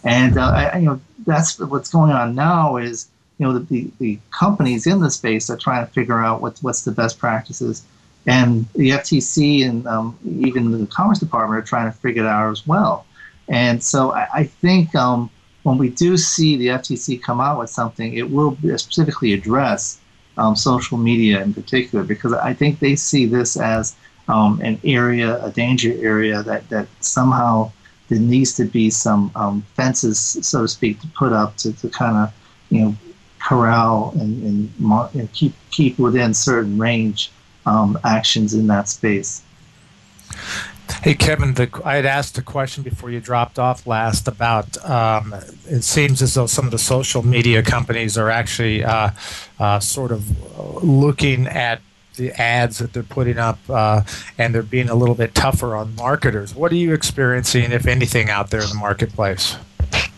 And uh, I, you know that's what's going on now is you know the, the, the, companies in the space are trying to figure out what's what's the best practices, and the FTC and um, even the Commerce Department are trying to figure it out as well. And so I, I think um, when we do see the FTC come out with something, it will specifically address um, social media in particular, because I think they see this as um, an area, a danger area that, that somehow there needs to be some um, fences, so to speak, to put up to, to kind of, you know, corral and, and, and, keep keep within certain range um, actions in that space.
Hey, Kevin, the, I had asked a question before you dropped off last about um, it seems as though some of the social media companies are actually uh, uh, sort of looking at the ads that they're putting up uh, and they're being a little bit tougher on marketers. What are you experiencing, if anything, out there in the marketplace?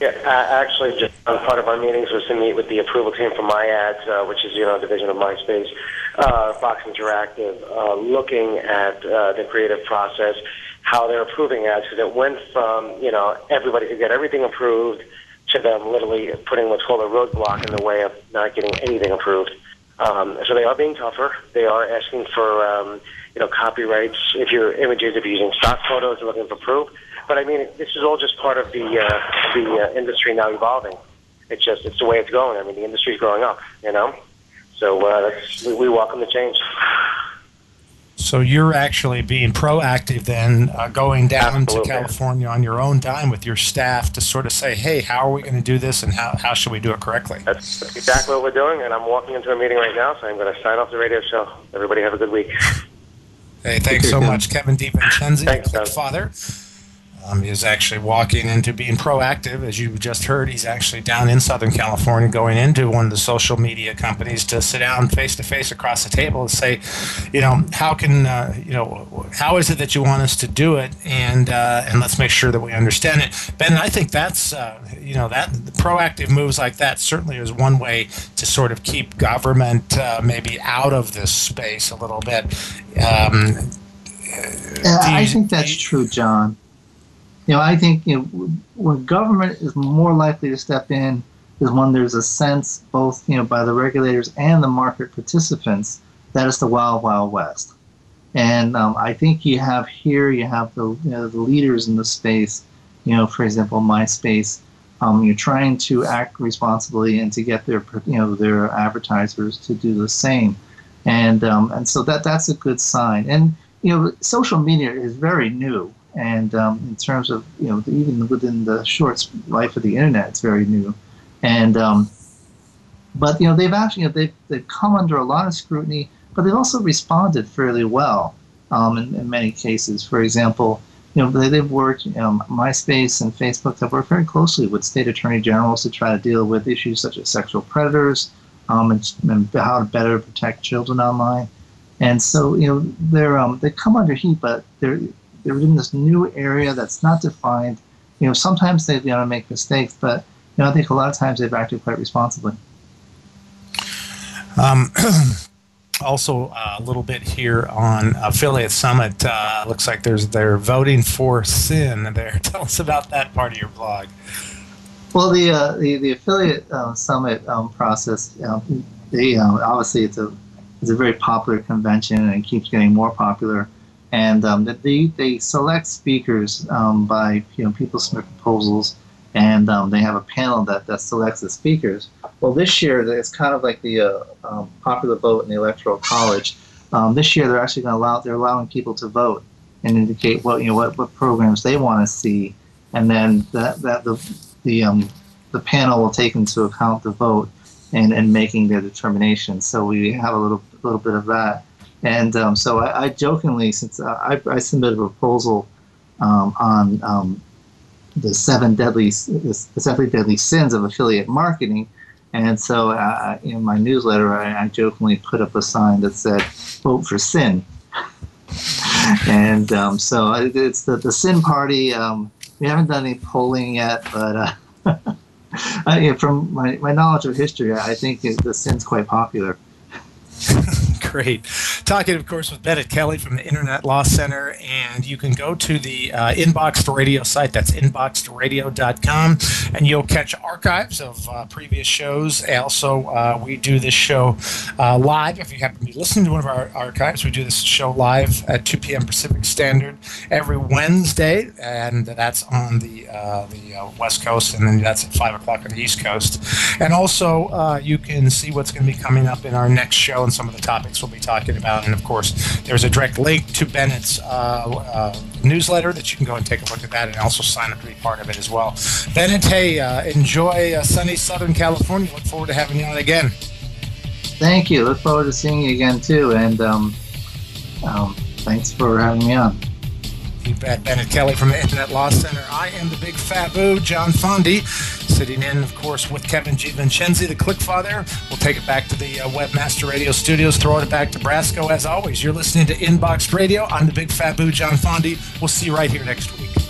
Yeah, actually, just part of our meetings was to meet with the approval team for MyAds, uh, which is you know a division of MySpace, uh, Fox Interactive, uh, looking at uh, the creative process how they're approving ads because it went from you know everybody could get everything approved to them literally putting what's called a roadblock in the way of not getting anything approved. Um, so they are being tougher. They are asking for um, you know copyrights if your images, if you're using stock photos, they're looking for proof. But I mean, this is all just part of the uh, the uh, industry now evolving. It's just it's the way it's going. I mean, the industry's growing up, you know. So uh, that's, we, we welcome the change.
So you're actually being proactive then, uh, going down Absolutely. to California on your own dime with your staff to sort of say, hey, how are we going to do this and how, how should we do it correctly?
That's exactly what we're doing, and I'm walking into a meeting right now, so I'm going to sign off the radio show. Everybody have a good week.
Hey, thanks so much, Kevin DiVincenzi, father um, is actually walking into being proactive. As you just heard, he's actually down in Southern California going into one of the social media companies to sit down face to face across the table and say, you know, how can, uh, you know, how is it that you want us to do it? And, uh, and let's make sure that we understand it. Ben, I think that's, uh, you know, that proactive moves like that certainly is one way to sort of keep government uh, maybe out of this space a little bit. Um,
yeah, I think that's true, John you know, I think you know, when government is more likely to step in is when there's a sense, both you know, by the regulators and the market participants, that it's the wild, wild west. And um, I think you have here, you have the, you know, the leaders in the space. You know, for example, MySpace. Um, you're trying to act responsibly and to get their, you know, their advertisers to do the same. And um, and so that that's a good sign. And you know, social media is very new. And um, in terms of, you know, even within the short life of the internet, it's very new. And, um, but, you know, they've actually, you know, they've, they've come under a lot of scrutiny, but they've also responded fairly well um, in, in many cases. For example, you know, they, they've worked, um, MySpace and Facebook have worked very closely with state attorney generals to try to deal with issues such as sexual predators um, and, and how to better protect children online. And so, you know, they're um, they come under heat, but they're they're in this new area that's not defined. You know, sometimes they you know make mistakes, but you know, I think a lot of times they've acted quite responsibly.
Um, also, uh, a little bit here on Affiliate Summit. Uh, looks like there's they're voting for sin there. Tell us about that part of your blog.
Well, the uh, the, the affiliate uh, summit um, process, you know, they uh, obviously it's a it's a very popular convention and it keeps getting more popular and um, they they select speakers um, by you know people submit proposals, and um, they have a panel that, that selects the speakers. Well, this year it's kind of like the uh, um, popular vote in the electoral college. Um, this year they're actually going to allow they're allowing people to vote and indicate what you know what, what programs they want to see, and then that that the the um, the panel will take into account the vote and, and making their determination. So we have a little little bit of that. And um, so I, I, jokingly, since uh, I, I, submitted a proposal um, on um, the seven deadly the seven deadly sins of affiliate marketing, and so uh, in my newsletter, I, I, jokingly put up a sign that said "Vote for Sin." and um, so it's the the Sin Party. Um, we haven't done any polling yet, but uh, from my, my knowledge of history, I think the Sin's quite popular.
Great. Talking, of course, with Bennett Kelly from the Internet Law Center. And you can go to the uh, Inboxed Radio site. That's inboxedradio.com. And you'll catch archives of uh, previous shows. Also, uh, we do this show uh, live. If you happen to be listening to one of our archives, we do this show live at 2 p.m. Pacific Standard every Wednesday. And that's on the, uh, the uh, West Coast. And then that's at 5 o'clock on the East Coast. And also, you can see what's going to be coming up in our next show and some of the topics we'll be talking about. And of course, there's a direct link to Bennett's uh, uh, newsletter that you can go and take a look at that and also sign up to be part of it as well. Bennett, hey, uh, enjoy uh, sunny Southern California. Look forward to having you on again.
Thank you. Look forward to seeing you again, too. And um, um, thanks for having me on.
You bet. Bennett Kelly from the Internet Law Center. I am the Big Fabu, John Fondi, sitting in, of course, with Kevin DiVincenzi, the Clickfather. We'll take it back to the uh, Webmaster Radio studios, throw it back to Brasco. As always, you're listening to Inboxed Radio. I'm the Big Fabu, John Fondi. We'll see you right here next week.